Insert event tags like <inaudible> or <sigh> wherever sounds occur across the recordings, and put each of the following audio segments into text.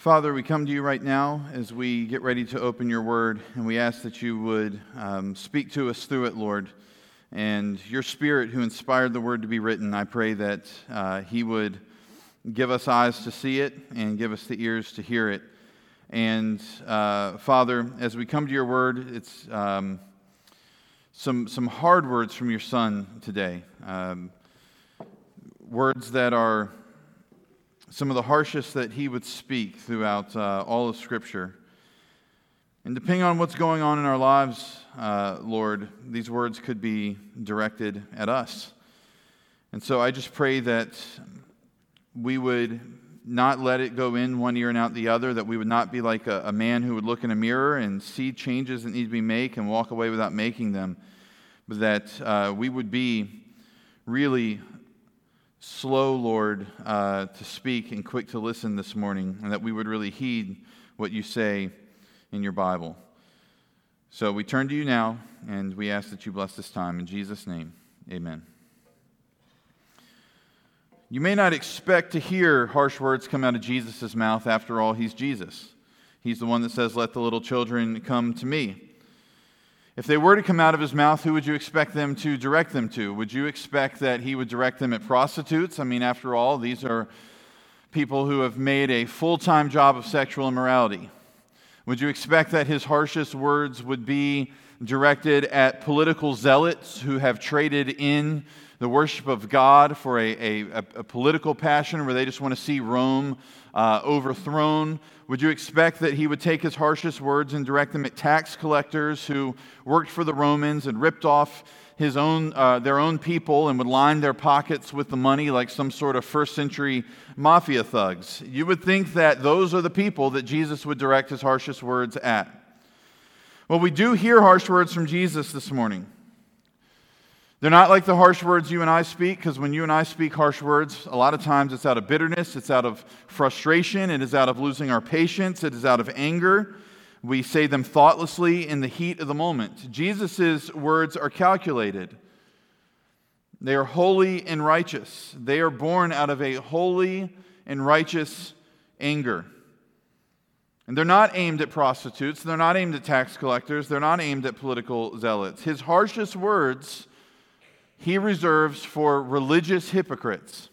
Father, we come to you right now as we get ready to open your word, and we ask that you would um, speak to us through it, Lord. And your spirit, who inspired the word to be written, I pray that uh, he would give us eyes to see it and give us the ears to hear it. And uh, Father, as we come to your word, it's um, some, some hard words from your son today. Um, words that are some of the harshest that he would speak throughout uh, all of Scripture. And depending on what's going on in our lives, uh, Lord, these words could be directed at us. And so I just pray that we would not let it go in one ear and out the other, that we would not be like a, a man who would look in a mirror and see changes that need to be made and walk away without making them, but that uh, we would be really slow, Lord, uh, to speak and quick to listen this morning, and that we would really heed what you say in your Bible. So we turn to you now, and we ask that you bless this time. In Jesus' name, amen. You may not expect to hear harsh words come out of Jesus' mouth. After all, he's Jesus. He's the one that says, Let the little children come to me. If they were to come out of his mouth, who would you expect them to direct them to? Would you expect that he would direct them at prostitutes? I mean, after all, these are people who have made a full time job of sexual immorality. Would you expect that his harshest words would be directed at political zealots who have traded in the worship of God for a, a, a political passion where they just want to see Rome uh, overthrown? Would you expect that he would take his harshest words and direct them at tax collectors who worked for the Romans and ripped off his own, uh, their own people and would line their pockets with the money like some sort of first century mafia thugs? You would think that those are the people that Jesus would direct his harshest words at. Well, we do hear harsh words from Jesus this morning. They're not like the harsh words you and I speak, because when you and I speak harsh words, a lot of times it's out of bitterness, it's out of frustration, it is out of losing our patience, it is out of anger. We say them thoughtlessly in the heat of the moment. Jesus' words are calculated. They are holy and righteous. They are born out of a holy and righteous anger. And they're not aimed at prostitutes, they're not aimed at tax collectors, they're not aimed at political zealots. His harshest words he reserves for religious hypocrites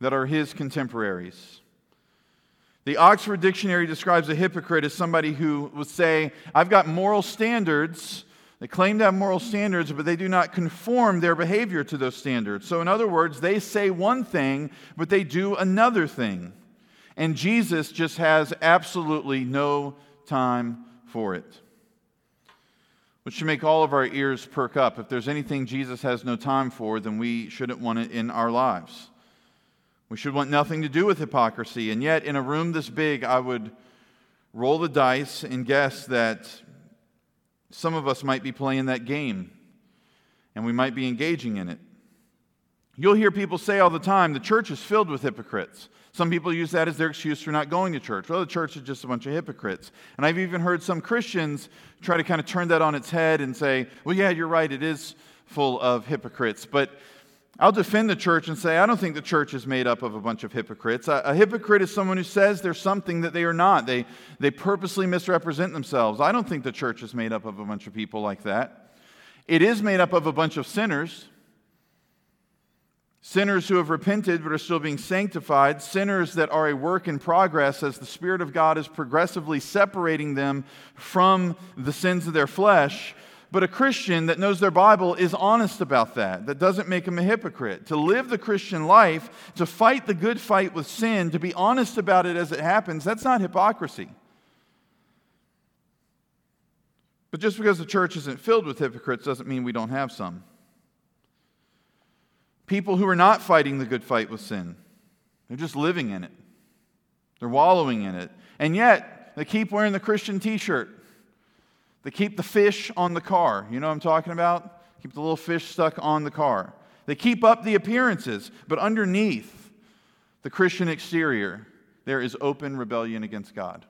that are his contemporaries. The Oxford Dictionary describes a hypocrite as somebody who would say, I've got moral standards. They claim to have moral standards, but they do not conform their behavior to those standards. So, in other words, they say one thing, but they do another thing. And Jesus just has absolutely no time for it which should make all of our ears perk up. If there's anything Jesus has no time for, then we shouldn't want it in our lives. We should want nothing to do with hypocrisy. And yet, in a room this big, I would roll the dice and guess that some of us might be playing that game and we might be engaging in it. You'll hear people say all the time the church is filled with hypocrites. Some people use that as their excuse for not going to church. Well, the church is just a bunch of hypocrites. And I've even heard some Christians try to kind of turn that on its head and say, well, yeah, you're right, it is full of hypocrites. But I'll defend the church and say, I don't think the church is made up of a bunch of hypocrites. A, a, hypocrite is someone who says they're something that they are not. They, they purposely misrepresent themselves. I don't think the church is made up of a bunch of people like that. It is made up of a bunch of sinners Sinners who have repented but are still being sanctified, sinners that are a work in progress as the Spirit of God is progressively separating them from the sins of their flesh. But a Christian that knows their Bible is honest about that. That doesn't make them a hypocrite. To live the Christian life, to fight the good fight with sin, to be honest about it as it happens, that's not hypocrisy. But just because the church isn't filled with hypocrites doesn't mean we don't have some. People who are not fighting the good fight with sin, they're just living in it, they're wallowing in it. And yet, they keep wearing the Christian t shirt. They keep the fish on the car. You know what I'm talking about? Keep the little fish stuck on the car. They keep up the appearances, but underneath the Christian exterior, there is open rebellion against God.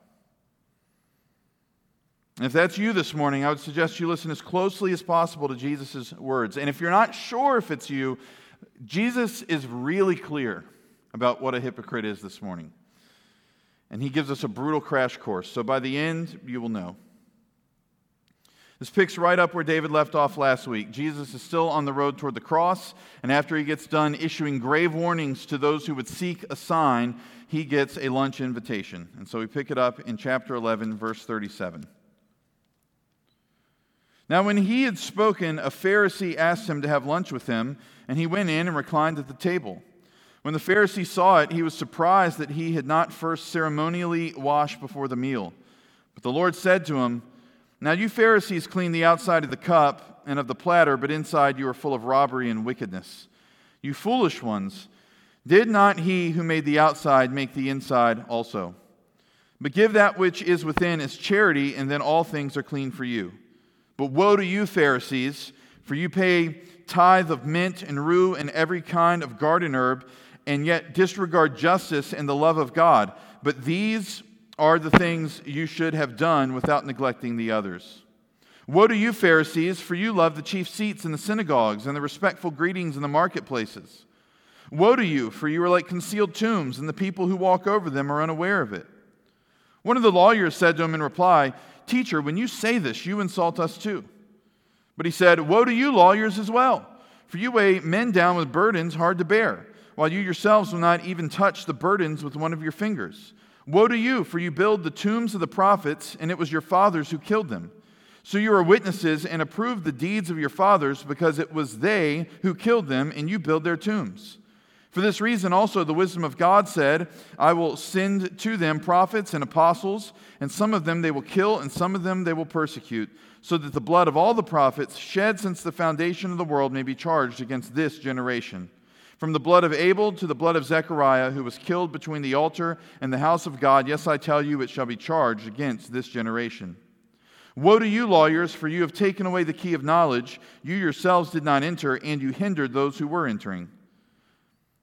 And if that's you this morning, I would suggest you listen as closely as possible to Jesus' words. And if you're not sure if it's you, Jesus is really clear about what a hypocrite is this morning. And he gives us a brutal crash course. So by the end, you will know. This picks right up where David left off last week. Jesus is still on the road toward the cross, and after he gets done issuing grave warnings to those who would seek a sign, he gets a lunch invitation. And so we pick it up in chapter 11, verse 37. Now, when he had spoken, a Pharisee asked him to have lunch with him, and he went in and reclined at the table. When the Pharisee saw it, he was surprised that he had not first ceremonially washed before the meal. But the Lord said to him, now, you Pharisees clean the outside of the cup and of the platter, but inside you are full of robbery and wickedness. You foolish ones, did not he who made the outside make the inside also? But give that which is within as charity, and then all things are clean for you. But woe to you, Pharisees, for you pay tithe of mint and rue and every kind of garden herb, and yet disregard justice and the love of God. But these are the things you should have done without neglecting the others. Woe to you, Pharisees, for you love the chief seats in the synagogues and the respectful greetings in the marketplaces. Woe to you, for you are like concealed tombs, and the people who walk over them are unaware of it. One of the lawyers said to him in reply, Teacher, when you say this, you insult us too. But he said, Woe to you, lawyers, as well, for you weigh men down with burdens hard to bear, while you yourselves will not even touch the burdens with one of your fingers. Woe to you, for you build the tombs of the prophets, and it was your fathers who killed them. So you are witnesses and approve the deeds of your fathers, because it was they who killed them, and you build their tombs. For this reason, also, the wisdom of God said, I will send to them prophets and apostles, and some of them they will kill, and some of them they will persecute, so that the blood of all the prophets shed since the foundation of the world may be charged against this generation. From the blood of Abel to the blood of Zechariah, who was killed between the altar and the house of God, yes, I tell you, it shall be charged against this generation. Woe to you, lawyers, for you have taken away the key of knowledge. You yourselves did not enter, and you hindered those who were entering.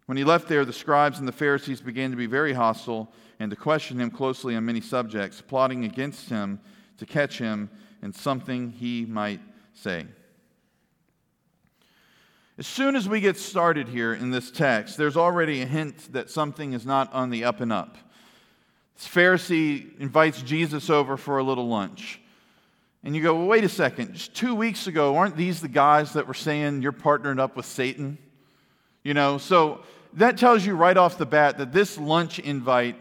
When he left there, the scribes and the Pharisees began to be very hostile and to question him closely on many subjects, plotting against him to catch him in something he might say. As soon as we get started here in this text, there's already a hint that something is not on the up and up. This Pharisee invites Jesus over for a little lunch. And you go, well, wait a second. Just two weeks ago, aren't these the guys that were saying you're partnered up with Satan? You know, so that tells you right off the bat that this lunch invite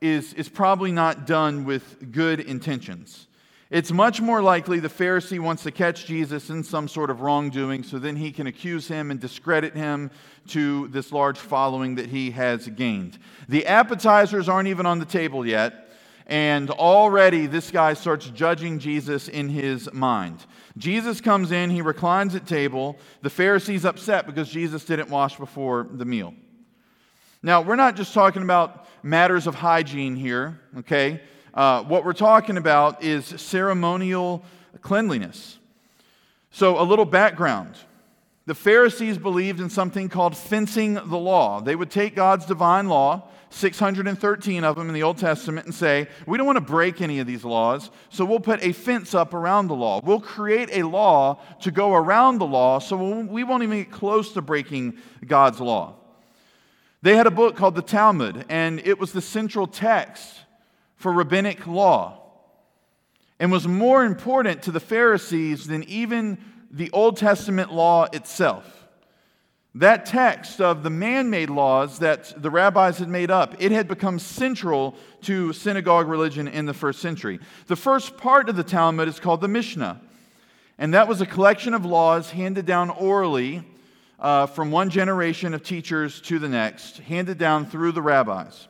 is, is probably not done with good intentions. It's much more likely the Pharisee wants to catch Jesus in some sort of wrongdoing so then he can accuse him and discredit him to this large following that he has gained. The appetizers aren't even on the table yet, and already this guy starts judging Jesus in his mind. Jesus comes in, he reclines at table. The Pharisee's upset because Jesus didn't wash before the meal. Now, we're not just talking about matters of hygiene here, okay? Uh, what we're talking about is ceremonial cleanliness. So, a little background. The Pharisees believed in something called fencing the law. They would take God's divine law, 613 of them in the Old Testament, and say, We don't want to break any of these laws, so we'll put a fence up around the law. We'll create a law to go around the law so we won't even get close to breaking God's law. They had a book called the Talmud, and it was the central text for rabbinic law and was more important to the Pharisees than even the Old Testament law itself. That text of the man made laws that the rabbis had made up, it had become central to synagogue religion in the first century. The first part of the Talmud is called the Mishnah, and that was a collection of laws handed down orally uh, from one generation of teachers to the next, handed down through the rabbis.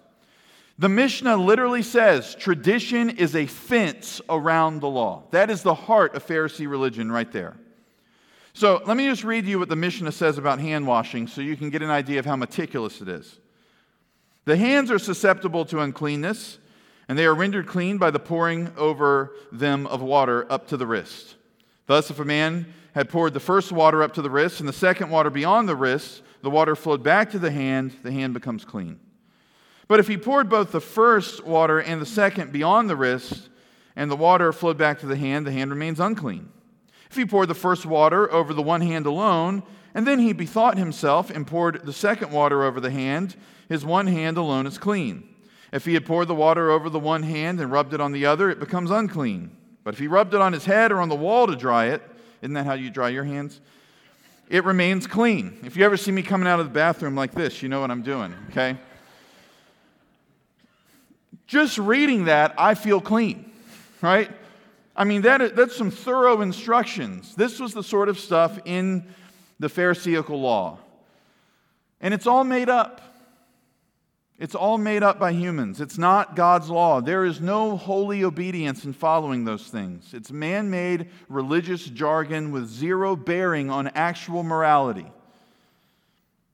The Mishnah literally says tradition is a fence around the law. That is the heart of Pharisee religion right there. So let me just read you what the Mishnah says about hand washing so you can get an idea of how meticulous it is. The hands are susceptible to uncleanness, and they are rendered clean by the pouring over them of water up to the wrist. Thus, if a man had poured the first water up to the wrist and the second water beyond the wrist, the water flowed back to the hand, the hand becomes clean. But if he poured both the first water and the second beyond the wrist, and the water flowed back to the hand, the hand remains unclean. If he poured the first water over the one hand alone, and then he bethought himself and poured the second water over the hand, his one hand alone is clean. If he had poured the water over the one hand and rubbed it on the other, it becomes unclean. But if he rubbed it on his head or on the wall to dry it, isn't that how you dry your hands? It remains clean. If you ever see me coming out of the bathroom like this, you know what I'm doing, okay? Just reading that, I feel clean, right? I mean, that, that's some thorough instructions. This was the sort of stuff in the Pharisaical law. And it's all made up. It's all made up by humans. It's not God's law. There is no holy obedience in following those things. It's man made religious jargon with zero bearing on actual morality.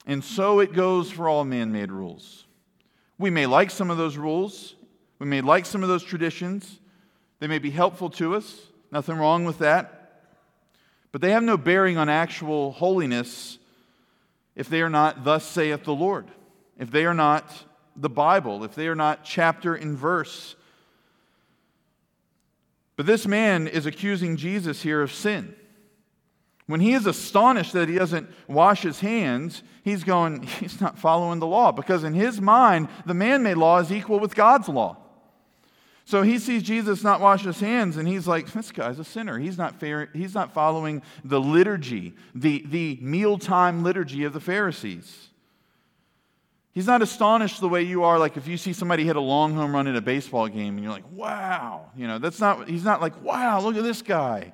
And so it goes for all man made rules. We may like some of those rules, we may like some of those traditions, they may be helpful to us. Nothing wrong with that. But they have no bearing on actual holiness if they are not, thus saith the Lord. If they are not the Bible, if they are not chapter and verse. But this man is accusing Jesus here of sin. When he is astonished that he doesn't wash his hands, he's going, <laughs> he's not following the law because in his mind, the man made law is equal with God's law. So he sees Jesus not wash his hands, and he's like, This guy's a sinner. He's not, fair, he's not following the liturgy, the, the mealtime liturgy of the Pharisees. He's not astonished the way you are, like if you see somebody hit a long home run in a baseball game and you're like, wow. You know, that's not, he's not like, wow, look at this guy.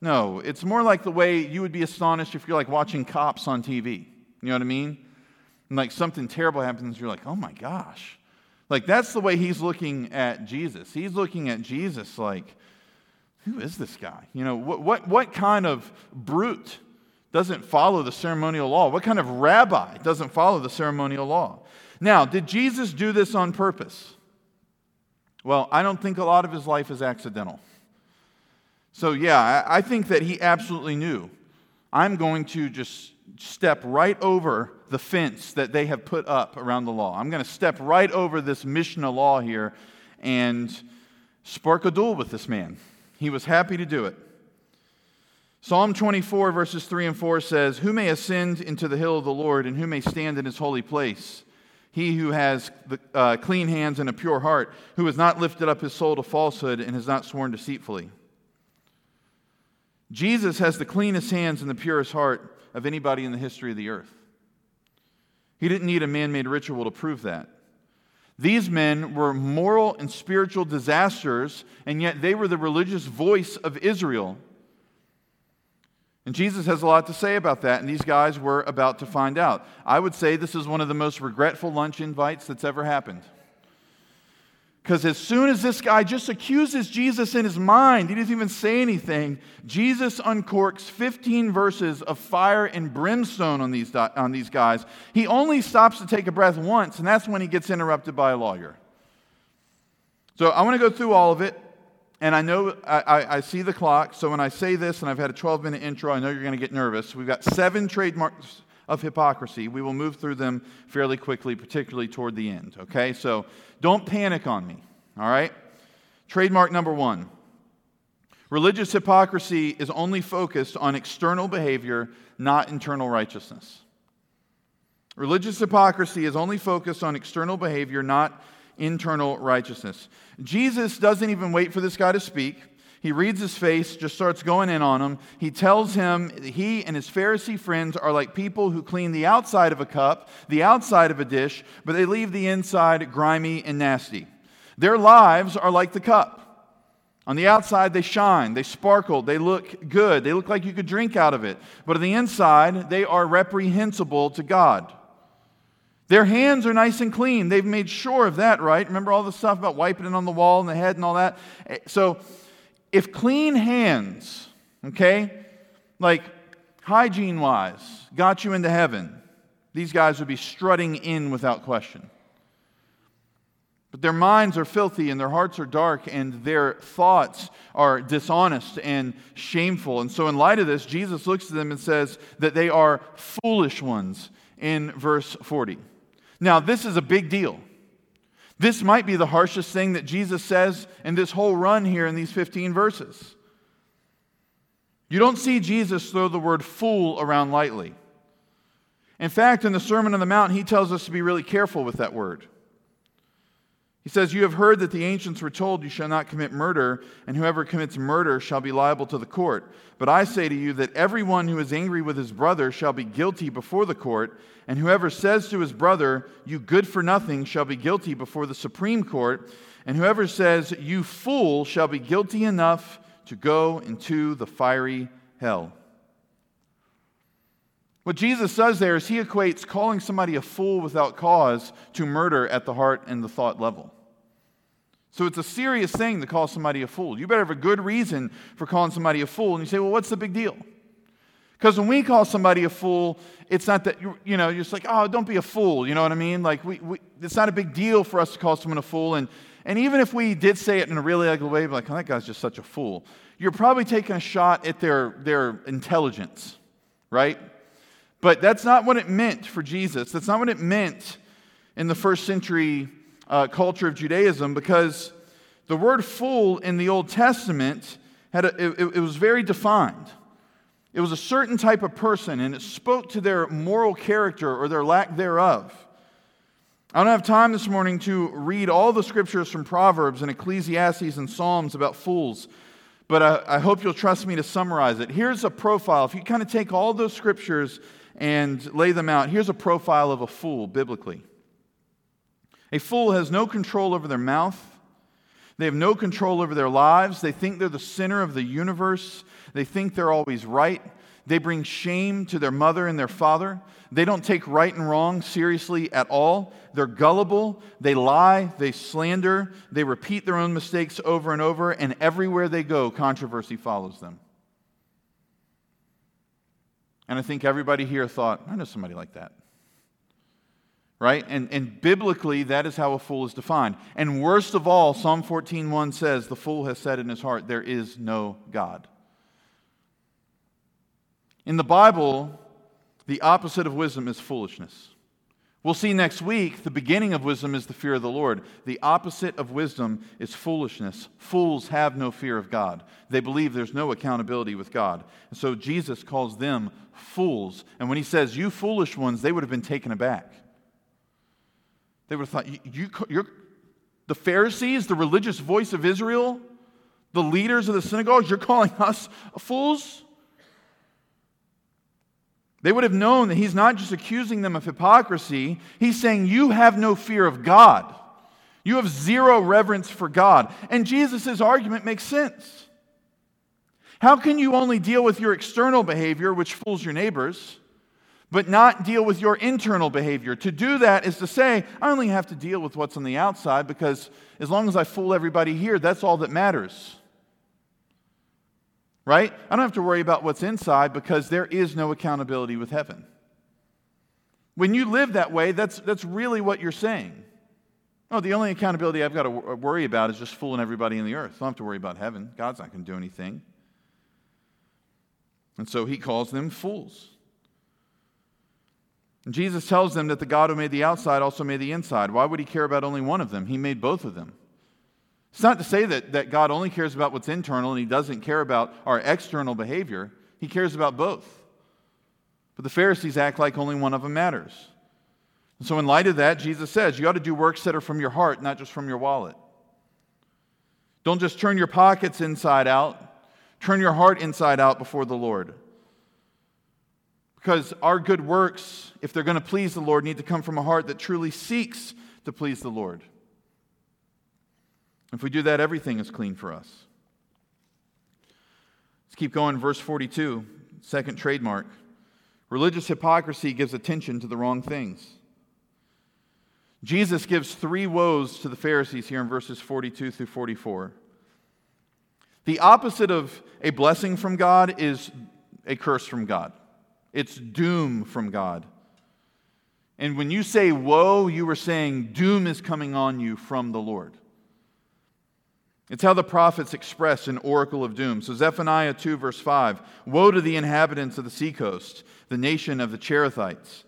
No, it's more like the way you would be astonished if you're like watching cops on TV. You know what I mean? And like something terrible happens, you're like, oh my gosh. Like, that's the way he's looking at Jesus. He's looking at Jesus like, who is this guy? You know, what, what, what kind of brute doesn't follow the ceremonial law? What kind of rabbi doesn't follow the ceremonial law? Now, did Jesus do this on purpose? Well, I don't think a lot of his life is accidental. So, yeah, I think that he absolutely knew. I'm going to just step right over the fence that they have put up around the law. I'm going to step right over this Mishnah law here and spark a duel with this man. He was happy to do it. Psalm 24, verses 3 and 4 says, Who may ascend into the hill of the Lord, and who may stand in his holy place? He who has the, uh, clean hands and a pure heart, who has not lifted up his soul to falsehood and has not sworn deceitfully. Jesus has the cleanest hands and the purest heart of anybody in the history of the earth. He didn't need a man made ritual to prove that. These men were moral and spiritual disasters, and yet they were the religious voice of Israel. And Jesus has a lot to say about that, and these guys were about to find out. I would say this is one of the most regretful lunch invites that's ever happened. Because as soon as this guy just accuses Jesus in his mind, he doesn't even say anything, Jesus uncorks 15 verses of fire and brimstone on these, on these guys. He only stops to take a breath once, and that's when he gets interrupted by a lawyer. So I want to go through all of it, and I know I, I, I see the clock, so when I say this, and I've had a 12 minute intro, I know you're going to get nervous. We've got seven trademarks of hypocrisy. We will move through them fairly quickly, particularly toward the end, okay? So don't panic on me, all right? Trademark number one religious hypocrisy is only focused on external behavior, not internal righteousness. Religious hypocrisy is only focused on external behavior, not internal righteousness. Jesus doesn't even wait for this guy to speak. He reads his face, just starts going in on him. He tells him he and his Pharisee friends are like people who clean the outside of a cup, the outside of a dish, but they leave the inside grimy and nasty. Their lives are like the cup. On the outside, they shine, they sparkle, they look good, they look like you could drink out of it. But on the inside, they are reprehensible to God. Their hands are nice and clean. They've made sure of that, right? Remember all the stuff about wiping it on the wall and the head and all that? Eh, so if clean hands, okay, like hygiene wise, got you into heaven, these guys would be strutting in without question. But their minds are filthy and their hearts are dark and their thoughts are dishonest and shameful. And so, in light of this, Jesus looks at them and says that they are foolish ones in verse 40. Now, this is a big deal. This might be the harshest thing that Jesus says in this whole run here in these 15 verses. You don't see Jesus throw the word fool around lightly. In fact, in the Sermon on the Mount, he tells us to be really careful with that word. He says, You have heard that the ancients were told, You shall not commit murder, and whoever commits murder shall be liable to the court. But I say to you that everyone who is angry with his brother shall be guilty before the court, and whoever says to his brother, You good for nothing, shall be guilty before the Supreme Court, and whoever says, You fool, shall be guilty enough to go into the fiery hell. What Jesus says there is he equates calling somebody a fool without cause to murder at the heart and the thought level. So it's a serious thing to call somebody a fool. You better have a good reason for calling somebody a fool. And you say, well, what's the big deal? Because when we call somebody a fool, it's not that, you know, you're just like, oh, don't be a fool. You know what I mean? Like, we, we, it's not a big deal for us to call someone a fool. And, and even if we did say it in a really ugly way, like, oh, that guy's just such a fool, you're probably taking a shot at their, their intelligence, right? But that's not what it meant for Jesus. That's not what it meant in the first century uh, culture of Judaism because the word fool in the Old Testament had a, it, it was very defined. It was a certain type of person, and it spoke to their moral character or their lack thereof. I don't have time this morning to read all the scriptures from Proverbs and Ecclesiastes and Psalms about fools, but I, I hope you'll trust me to summarize it. Here's a profile. If you kind of take all those scriptures and lay them out. Here's a profile of a fool biblically a fool has no control over their mouth. They have no control over their lives. They think they're the center of the universe. They think they're always right. They bring shame to their mother and their father. They don't take right and wrong seriously at all. They're gullible. They lie. They slander. They repeat their own mistakes over and over. And everywhere they go, controversy follows them. And I think everybody here thought, I know somebody like that. Right? And, and biblically, that is how a fool is defined. And worst of all, Psalm 14.1 says, the fool has said in his heart, there is no God. In the Bible, the opposite of wisdom is foolishness. We'll see next week the beginning of wisdom is the fear of the Lord. The opposite of wisdom is foolishness. Fools have no fear of God. They believe there's no accountability with God. And so Jesus calls them fools. And when he says, You foolish ones, they would have been taken aback. They would have thought, you, you, the Pharisees, the religious voice of Israel, the leaders of the synagogues, you're calling us fools? They would have known that he's not just accusing them of hypocrisy, he's saying, You have no fear of God. You have zero reverence for God. And Jesus' argument makes sense. How can you only deal with your external behavior, which fools your neighbors, but not deal with your internal behavior? To do that is to say, I only have to deal with what's on the outside because as long as I fool everybody here, that's all that matters right? I don't have to worry about what's inside because there is no accountability with heaven. When you live that way, that's, that's really what you're saying. Oh, the only accountability I've got to worry about is just fooling everybody in the earth. I don't have to worry about heaven. God's not going to do anything. And so he calls them fools. And Jesus tells them that the God who made the outside also made the inside. Why would he care about only one of them? He made both of them. It's not to say that, that God only cares about what's internal and he doesn't care about our external behavior. He cares about both. But the Pharisees act like only one of them matters. And so, in light of that, Jesus says you ought to do works that are from your heart, not just from your wallet. Don't just turn your pockets inside out, turn your heart inside out before the Lord. Because our good works, if they're going to please the Lord, need to come from a heart that truly seeks to please the Lord. If we do that, everything is clean for us. Let's keep going. Verse 42, second trademark. Religious hypocrisy gives attention to the wrong things. Jesus gives three woes to the Pharisees here in verses 42 through 44. The opposite of a blessing from God is a curse from God, it's doom from God. And when you say woe, you are saying doom is coming on you from the Lord. It's how the prophets express an oracle of doom. So, Zephaniah 2, verse 5 Woe to the inhabitants of the seacoast, the nation of the Cherethites.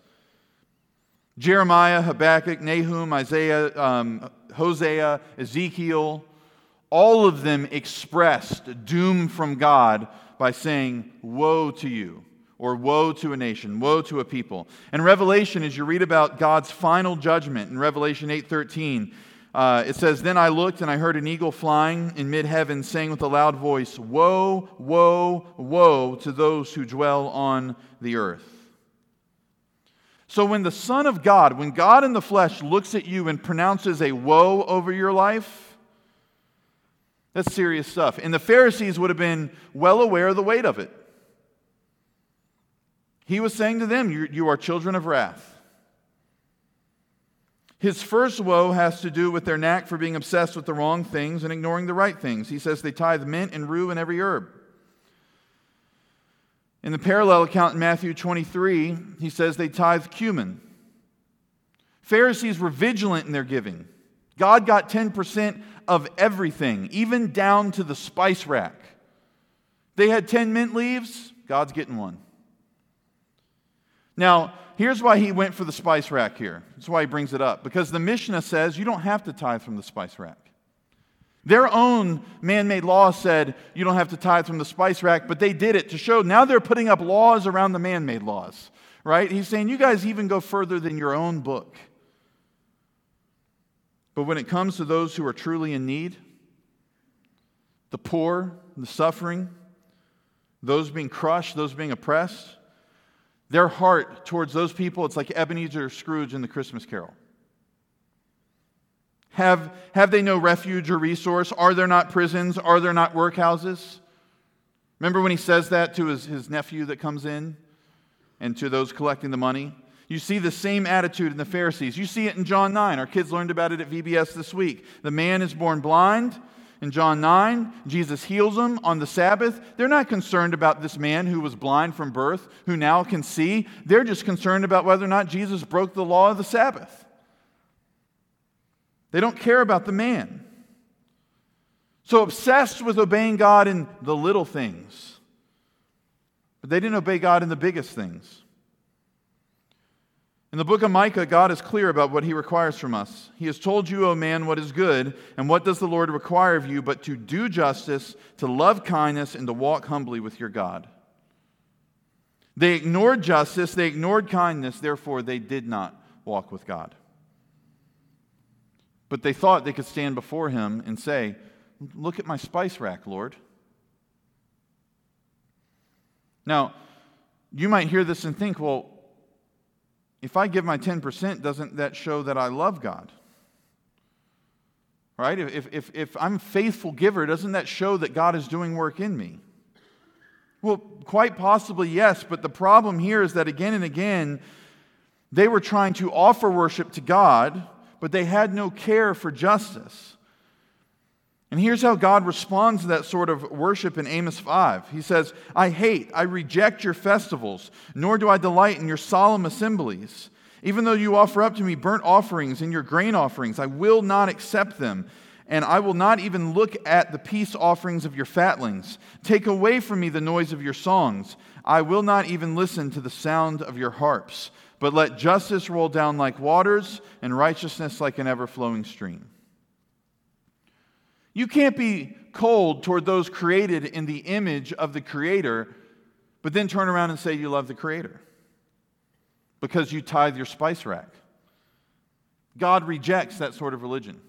Jeremiah, Habakkuk, Nahum, Isaiah, um, Hosea, Ezekiel, all of them expressed doom from God by saying, Woe to you, or woe to a nation, woe to a people. And Revelation, as you read about God's final judgment in Revelation 8:13, Uh, it says, Then I looked and I heard an eagle flying in mid heaven, saying with a loud voice, Woe, woe, woe to those who dwell on the earth. So when the Son of God, when God in the flesh looks at you and pronounces a woe over your life, that's serious stuff. And the Pharisees would have been well aware of the weight of it. He was saying to them, You, you are children of wrath. His first woe has to do with their knack for being obsessed with the wrong things and ignoring the right things. He says they tithe mint and rue and every herb. In the parallel account in Matthew 23, he says they tithe cumin. Pharisees were vigilant in their giving. God got 10% of everything, even down to the spice rack. They had 10 mint leaves, God's getting one. Now, here's why he went for the spice rack here. That's why he brings it up. Because the Mishnah says you don't have to tithe from the spice rack. Their own man made law said you don't have to tithe from the spice rack, but they did it to show now they're putting up laws around the man made laws, right? He's saying you guys even go further than your own book. But when it comes to those who are truly in need, the poor, the suffering, those being crushed, those being oppressed, their heart towards those people, it's like Ebenezer Scrooge in the Christmas Carol. Have, have they no refuge or resource? Are there not prisons? Are there not workhouses? Remember when he says that to his, his nephew that comes in and to those collecting the money? You see the same attitude in the Pharisees. You see it in John 9. Our kids learned about it at VBS this week. The man is born blind. In John 9, Jesus heals him on the Sabbath. They're not concerned about this man who was blind from birth, who now can see. They're just concerned about whether or not Jesus broke the law of the Sabbath. They don't care about the man. So obsessed with obeying God in the little things. But they didn't obey God in the biggest things. In the book of Micah, God is clear about what he requires from us. He has told you, O man, what is good, and what does the Lord require of you but to do justice, to love kindness, and to walk humbly with your God. They ignored justice, they ignored kindness, therefore they did not walk with God. But they thought they could stand before him and say, Look at my spice rack, Lord. Now, you might hear this and think, well, if I give my 10%, doesn't that show that I love God? Right? If, if, if I'm a faithful giver, doesn't that show that God is doing work in me? Well, quite possibly, yes, but the problem here is that again and again, they were trying to offer worship to God but they had no care for justice. And here's how God responds to that sort of worship in Amos 5. He says, I hate, I reject your festivals, nor do I delight in your solemn assemblies. Even though you offer up to me burnt offerings and your grain offerings, I will not accept them, and I will not even look at the peace offerings of your fatlings. Take away from me the noise of your songs. I will not even listen to the sound of your harps but let justice roll down like waters and righteousness like an ever flowing stream. You can't be cold toward those created in the image of the Creator, but then turn around and say you love the Creator because you tithe your spice rack. God rejects that sort of religion.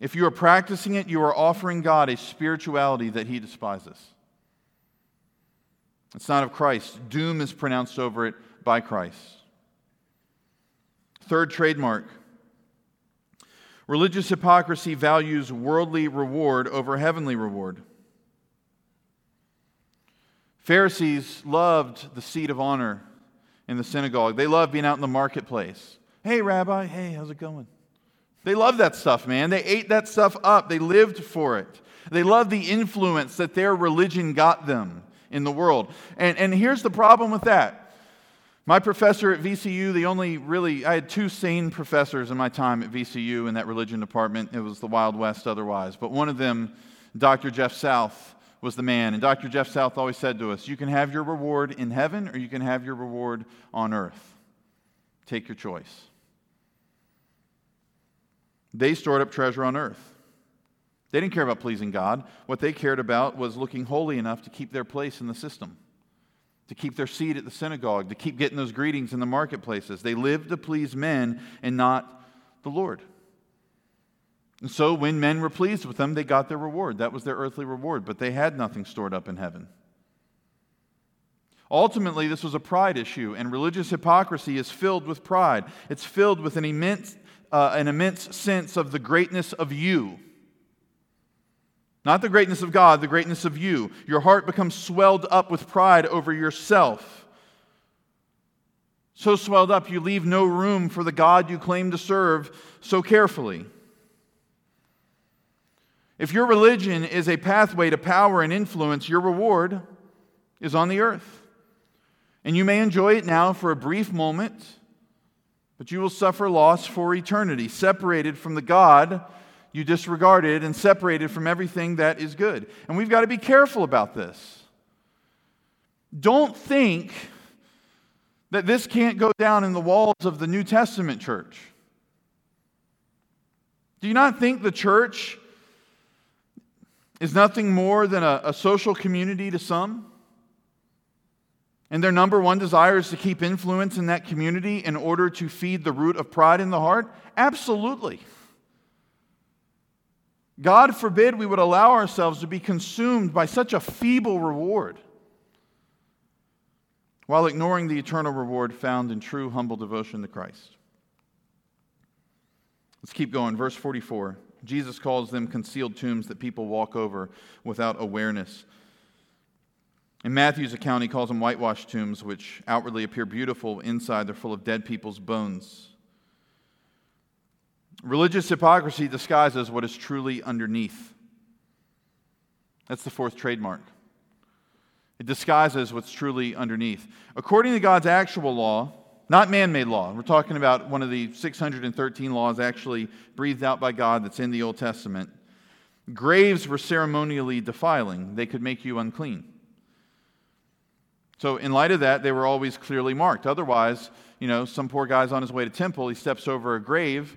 If you are practicing it, you are offering God a spirituality that He despises. It's not of Christ. Doom is pronounced over it by Christ. Third trademark religious hypocrisy values worldly reward over heavenly reward. Pharisees loved the seat of honor in the synagogue, they loved being out in the marketplace. Hey, Rabbi, hey, how's it going? They loved that stuff, man. They ate that stuff up, they lived for it. They loved the influence that their religion got them in the world. And, and here's the problem with that my professor at VCU, the only really, I had two sane professors in my time at VCU in that religion department. It was the Wild West otherwise. But one of them, Dr. Jeff South, was the man. And Dr. Jeff South always said to us, You can have your reward in heaven or you can have your reward on earth. Take your choice. They stored up treasure on earth. They didn't care about pleasing God. What they cared about was looking holy enough to keep their place in the system to keep their seat at the synagogue, to keep getting those greetings in the marketplaces. They lived to please men and not the Lord. And so when men were pleased with them, they got their reward. That was their earthly reward, but they had nothing stored up in heaven. Ultimately, this was a pride issue, and religious hypocrisy is filled with pride. It's filled with an immense, uh, an immense sense of the greatness of you. Not the greatness of God, the greatness of you. Your heart becomes swelled up with pride over yourself. So swelled up, you leave no room for the God you claim to serve so carefully. If your religion is a pathway to power and influence, your reward is on the earth. And you may enjoy it now for a brief moment, but you will suffer loss for eternity, separated from the God you disregarded and separated from everything that is good. And we've got to be careful about this. Don't think that this can't go down in the walls of the New Testament church. Do you not think the church is nothing more than a, a social community to some? And their number one desire is to keep influence in that community in order to feed the root of pride in the heart? Absolutely. God forbid we would allow ourselves to be consumed by such a feeble reward while ignoring the eternal reward found in true humble devotion to Christ. Let's keep going. Verse 44. Jesus calls them concealed tombs that people walk over without awareness. In Matthew's account, he calls them whitewashed tombs, which outwardly appear beautiful. Inside, they're full of dead people's bones. Religious hypocrisy disguises what is truly underneath. That's the fourth trademark. It disguises what's truly underneath. According to God's actual law, not man made law, we're talking about one of the 613 laws actually breathed out by God that's in the Old Testament. Graves were ceremonially defiling, they could make you unclean. So, in light of that, they were always clearly marked. Otherwise, you know, some poor guy's on his way to temple, he steps over a grave,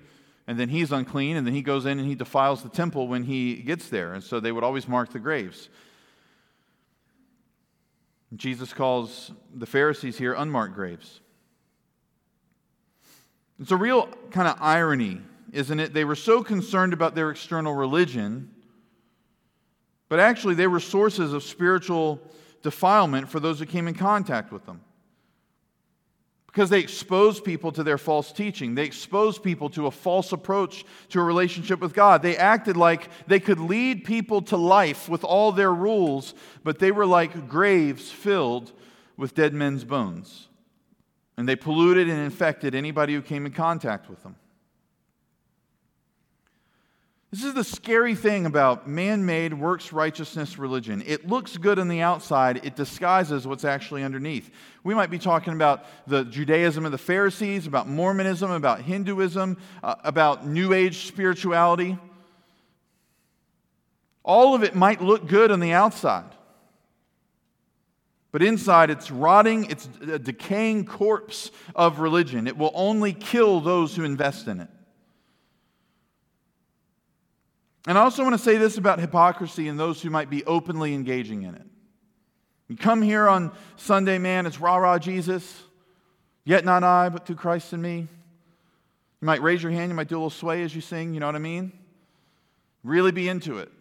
and then he's unclean, and then he goes in and he defiles the temple when he gets there. And so they would always mark the graves. Jesus calls the Pharisees here unmarked graves. It's a real kind of irony, isn't it? They were so concerned about their external religion, but actually they were sources of spiritual defilement for those who came in contact with them. Because they exposed people to their false teaching. They exposed people to a false approach to a relationship with God. They acted like they could lead people to life with all their rules, but they were like graves filled with dead men's bones. And they polluted and infected anybody who came in contact with them. This is the scary thing about man made works righteousness religion. It looks good on the outside, it disguises what's actually underneath. We might be talking about the Judaism of the Pharisees, about Mormonism, about Hinduism, uh, about New Age spirituality. All of it might look good on the outside. But inside, it's rotting, it's a decaying corpse of religion. It will only kill those who invest in it. And I also want to say this about hypocrisy and those who might be openly engaging in it. You come here on Sunday, man, it's rah rah Jesus, yet not I, but through Christ in me. You might raise your hand, you might do a little sway as you sing, you know what I mean? Really be into it.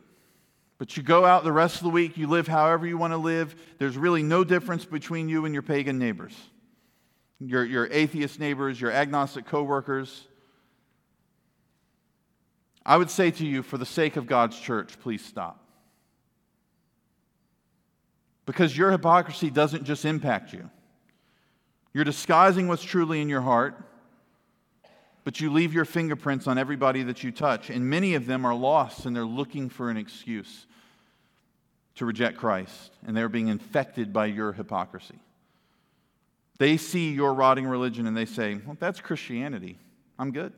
But you go out the rest of the week, you live however you want to live. There's really no difference between you and your pagan neighbors, your, your atheist neighbors, your agnostic coworkers. I would say to you, for the sake of God's church, please stop. Because your hypocrisy doesn't just impact you. You're disguising what's truly in your heart, but you leave your fingerprints on everybody that you touch. And many of them are lost and they're looking for an excuse to reject Christ, and they're being infected by your hypocrisy. They see your rotting religion and they say, Well, that's Christianity. I'm good.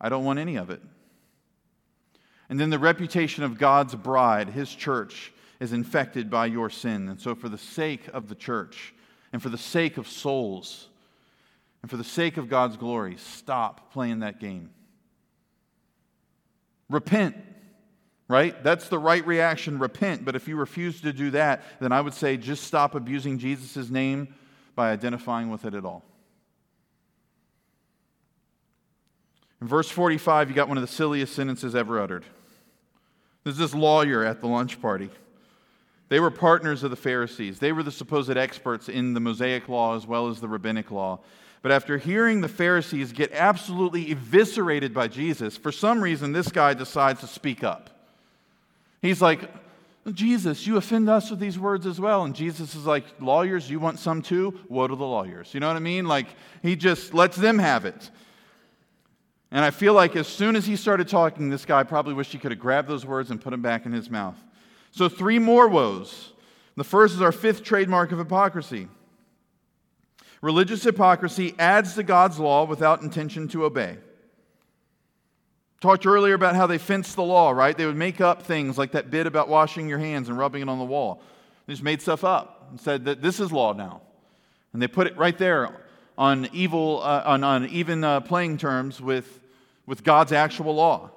I don't want any of it. And then the reputation of God's bride, his church, is infected by your sin. And so, for the sake of the church, and for the sake of souls, and for the sake of God's glory, stop playing that game. Repent, right? That's the right reaction, repent. But if you refuse to do that, then I would say just stop abusing Jesus' name by identifying with it at all. In verse 45, you got one of the silliest sentences ever uttered. There's this lawyer at the lunch party. They were partners of the Pharisees. They were the supposed experts in the Mosaic law as well as the rabbinic law. But after hearing the Pharisees get absolutely eviscerated by Jesus, for some reason, this guy decides to speak up. He's like, Jesus, you offend us with these words as well. And Jesus is like, Lawyers, you want some too? Woe to the lawyers. You know what I mean? Like, he just lets them have it. And I feel like as soon as he started talking, this guy probably wished he could have grabbed those words and put them back in his mouth. So, three more woes. The first is our fifth trademark of hypocrisy. Religious hypocrisy adds to God's law without intention to obey. Talked earlier about how they fenced the law, right? They would make up things like that bit about washing your hands and rubbing it on the wall. They just made stuff up and said that this is law now. And they put it right there on evil, uh, on, on even uh, playing terms with, with God's actual law.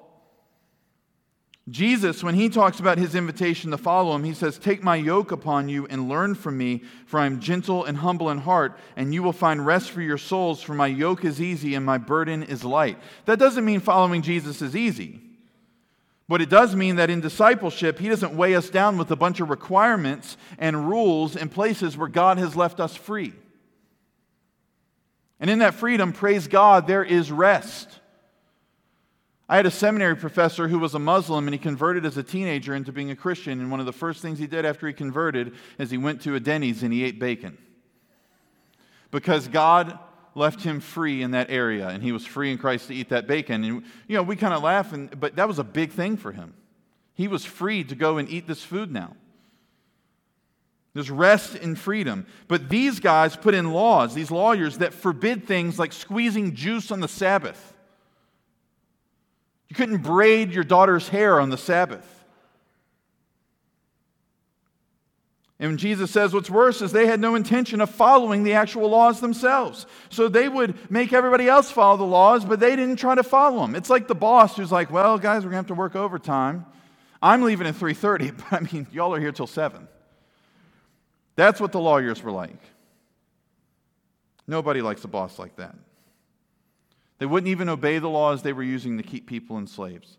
Jesus, when he talks about his invitation to follow him, he says, Take my yoke upon you and learn from me, for I am gentle and humble in heart, and you will find rest for your souls, for my yoke is easy and my burden is light. That doesn't mean following Jesus is easy. But it does mean that in discipleship, he doesn't weigh us down with a bunch of requirements and rules in places where God has left us free. And in that freedom, praise God, there is rest. I had a seminary professor who was a Muslim and he converted as a teenager into being a Christian. And one of the first things he did after he converted is he went to a Denny's and he ate bacon. Because God left him free in that area and he was free in Christ to eat that bacon. And, you know, we kind of laugh, and, but that was a big thing for him. He was free to go and eat this food now. There's rest in freedom. But these guys put in laws, these lawyers, that forbid things like squeezing juice on the Sabbath you couldn't braid your daughter's hair on the Sabbath. And Jesus says what's worse is they had no intention of following the actual laws themselves. So they would make everybody else follow the laws, but they didn't try to follow them. It's like the boss who's like, "Well, guys, we're going to have to work overtime. I'm leaving at 3:30, <laughs> but I mean, y'all are here till 7." That's what the lawyers were like. Nobody likes a boss like that. They wouldn't even obey the laws they were using to keep people in slaves.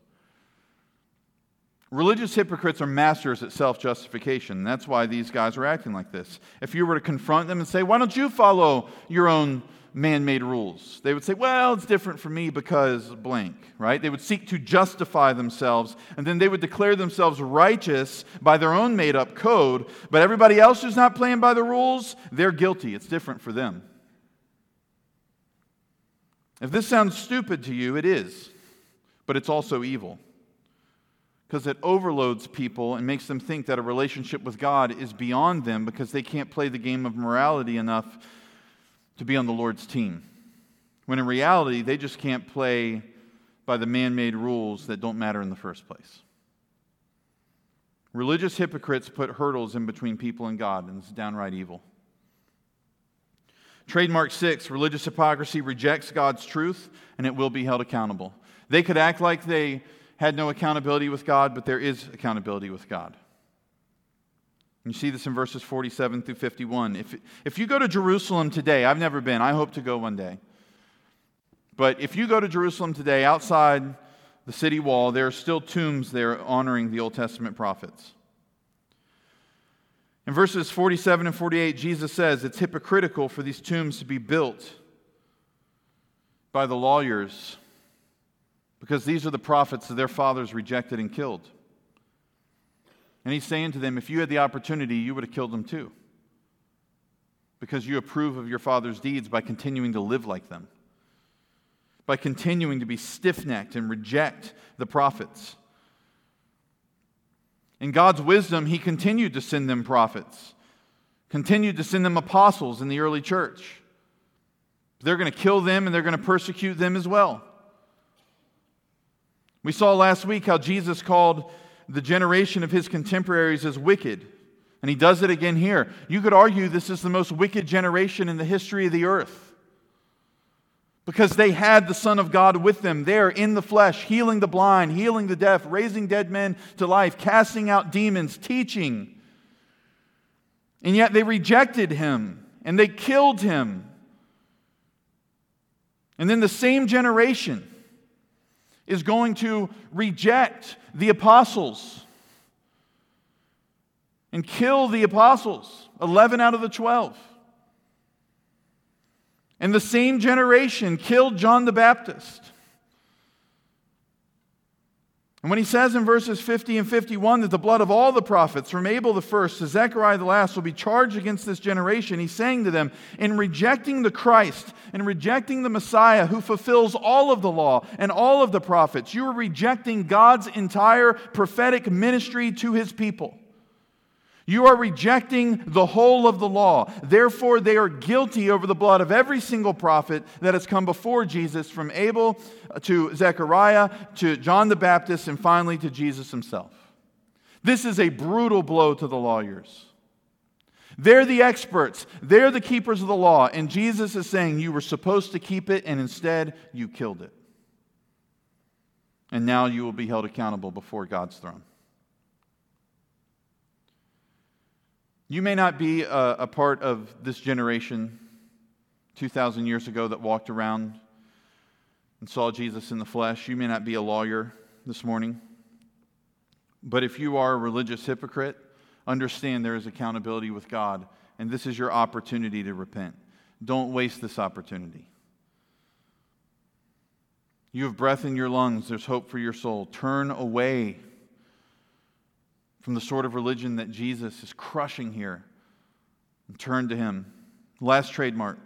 Religious hypocrites are masters at self justification. That's why these guys are acting like this. If you were to confront them and say, Why don't you follow your own man made rules? They would say, Well, it's different for me because blank, right? They would seek to justify themselves, and then they would declare themselves righteous by their own made up code. But everybody else who's not playing by the rules, they're guilty. It's different for them. If this sounds stupid to you, it is, but it's also evil. Because it overloads people and makes them think that a relationship with God is beyond them because they can't play the game of morality enough to be on the Lord's team. When in reality, they just can't play by the man made rules that don't matter in the first place. Religious hypocrites put hurdles in between people and God, and it's downright evil. Trademark six religious hypocrisy rejects God's truth and it will be held accountable. They could act like they had no accountability with God, but there is accountability with God. You see this in verses 47 through 51. If, if you go to Jerusalem today, I've never been, I hope to go one day. But if you go to Jerusalem today, outside the city wall, there are still tombs there honoring the Old Testament prophets. In verses 47 and 48, Jesus says it's hypocritical for these tombs to be built by the lawyers because these are the prophets that their fathers rejected and killed. And he's saying to them, if you had the opportunity, you would have killed them too. Because you approve of your father's deeds by continuing to live like them, by continuing to be stiff necked and reject the prophets. In God's wisdom, He continued to send them prophets, continued to send them apostles in the early church. They're going to kill them and they're going to persecute them as well. We saw last week how Jesus called the generation of his contemporaries as wicked, and he does it again here. You could argue this is the most wicked generation in the history of the earth because they had the Son of God with them there in the flesh, healing the blind, healing the deaf, raising dead men to life, casting out demons, teaching. And yet they rejected him and they killed him. And then the same generation is going to reject the apostles and kill the apostles, 11 out of the 12. And the same generation killed John the Baptist. And when he says in verses 50 and 51 that the blood of all the prophets, from Abel the first to Zechariah the last, will be charged against this generation, he's saying to them, in rejecting the Christ and rejecting the Messiah who fulfills all of the law and all of the prophets, you are rejecting God's entire prophetic ministry to his people. You are rejecting the whole of the law. Therefore, they are guilty over the blood of every single prophet that has come before Jesus, from Abel to Zechariah to John the Baptist, and finally to Jesus himself. This is a brutal blow to the lawyers. They're the experts, they're the keepers of the law, and Jesus is saying you were supposed to keep it, and instead you killed it. And now you will be held accountable before God's throne. You may not be a, a part of this generation 2,000 years ago that walked around and saw Jesus in the flesh. You may not be a lawyer this morning. But if you are a religious hypocrite, understand there is accountability with God, and this is your opportunity to repent. Don't waste this opportunity. You have breath in your lungs, there's hope for your soul. Turn away from the sort of religion that Jesus is crushing here and turn to Him. Last trademark.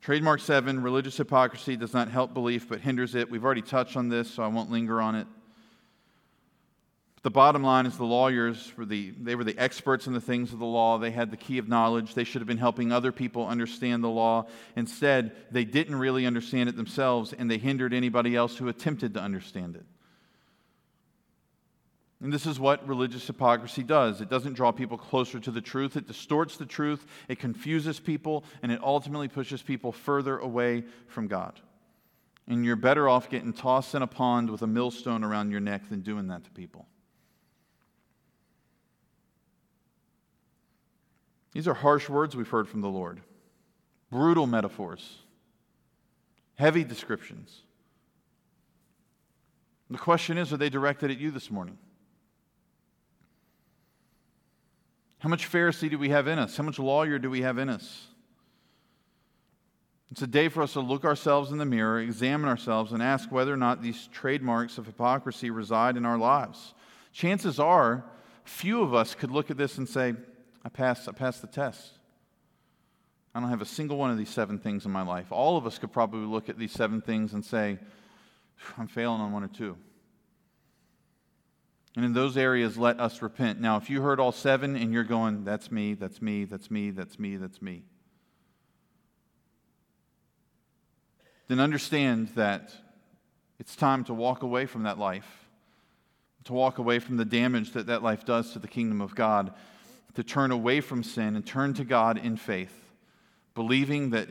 Trademark seven religious hypocrisy does not help belief but hinders it. We've already touched on this, so I won't linger on it. But the bottom line is the lawyers were the, they were the experts in the things of the law. They had the key of knowledge. They should have been helping other people understand the law. Instead, they didn't really understand it themselves, and they hindered anybody else who attempted to understand it. And this is what religious hypocrisy does it doesn't draw people closer to the truth, it distorts the truth, it confuses people, and it ultimately pushes people further away from God. And you're better off getting tossed in a pond with a millstone around your neck than doing that to people. These are harsh words we've heard from the Lord, brutal metaphors, heavy descriptions. The question is are they directed at you this morning? How much Pharisee do we have in us? How much lawyer do we have in us? It's a day for us to look ourselves in the mirror, examine ourselves, and ask whether or not these trademarks of hypocrisy reside in our lives. Chances are, few of us could look at this and say, I passed, I passed the test. I don't have a single one of these seven things in my life. All of us could probably look at these seven things and say, I'm failing on one or two. And in those areas, let us repent. Now, if you heard all seven and you're going, that's me, that's me, that's me, that's me, that's me, then understand that it's time to walk away from that life, to walk away from the damage that that life does to the kingdom of God, to turn away from sin and turn to God in faith, believing that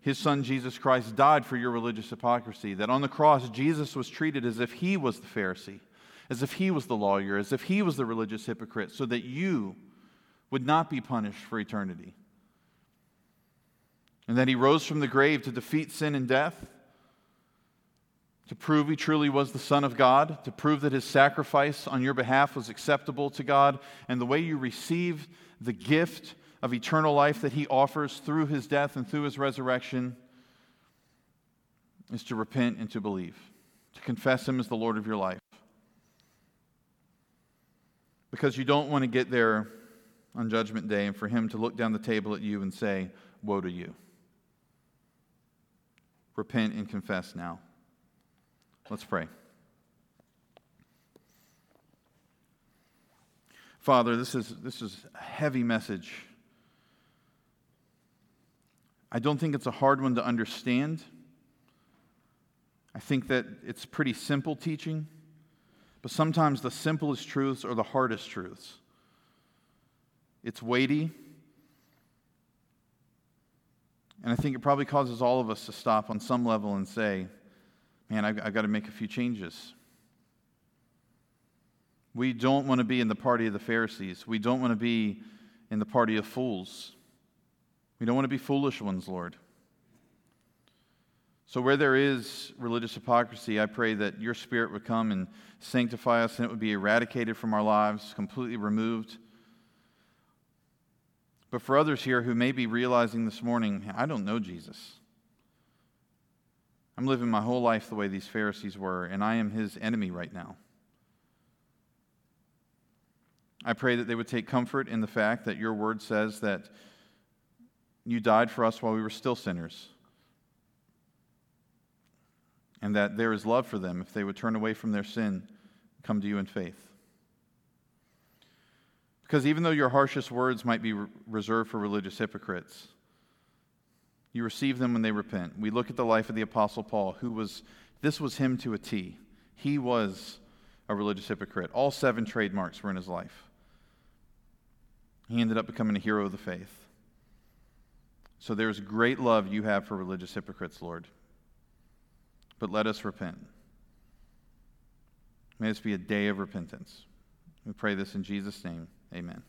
his son Jesus Christ died for your religious hypocrisy, that on the cross, Jesus was treated as if he was the Pharisee as if he was the lawyer, as if he was the religious hypocrite, so that you would not be punished for eternity. And that he rose from the grave to defeat sin and death, to prove he truly was the Son of God, to prove that his sacrifice on your behalf was acceptable to God, and the way you receive the gift of eternal life that he offers through his death and through his resurrection is to repent and to believe, to confess him as the Lord of your life because you don't want to get there on Judgment Day and for Him to look down the table at you and say, Woe to you. Repent and confess now. Let's pray. Father, this is, this is a heavy message. I don't think it's a hard one to understand. I think that it's pretty simple teaching. But sometimes the simplest truths are the hardest truths. It's weighty. And I think it probably causes all of us to stop on some level and say, man, I've, I've got to make a few changes. We don't want to be in the party of the Pharisees. We don't want to be in the party of fools. We don't want to be foolish ones, Lord. So, where there is religious hypocrisy, I pray that your spirit would come and sanctify us and it would be eradicated from our lives, completely removed. But for others here who may be realizing this morning, I don't know Jesus. I'm living my whole life the way these Pharisees were, and I am his enemy right now. I pray that they would take comfort in the fact that your word says that you died for us while we were still sinners and that there is love for them if they would turn away from their sin, come to you in faith. Because even though your harshest words might be reserved for religious hypocrites, you receive them when they repent. We look at the life of the Apostle Paul, who was, this was him to a T. He was a religious hypocrite. All seven trademarks were in his life. He ended up becoming a hero of the faith. So there's great love you have for religious hypocrites, Lord but let us repent. May this be a day of repentance. We pray this in Jesus' name. Amen.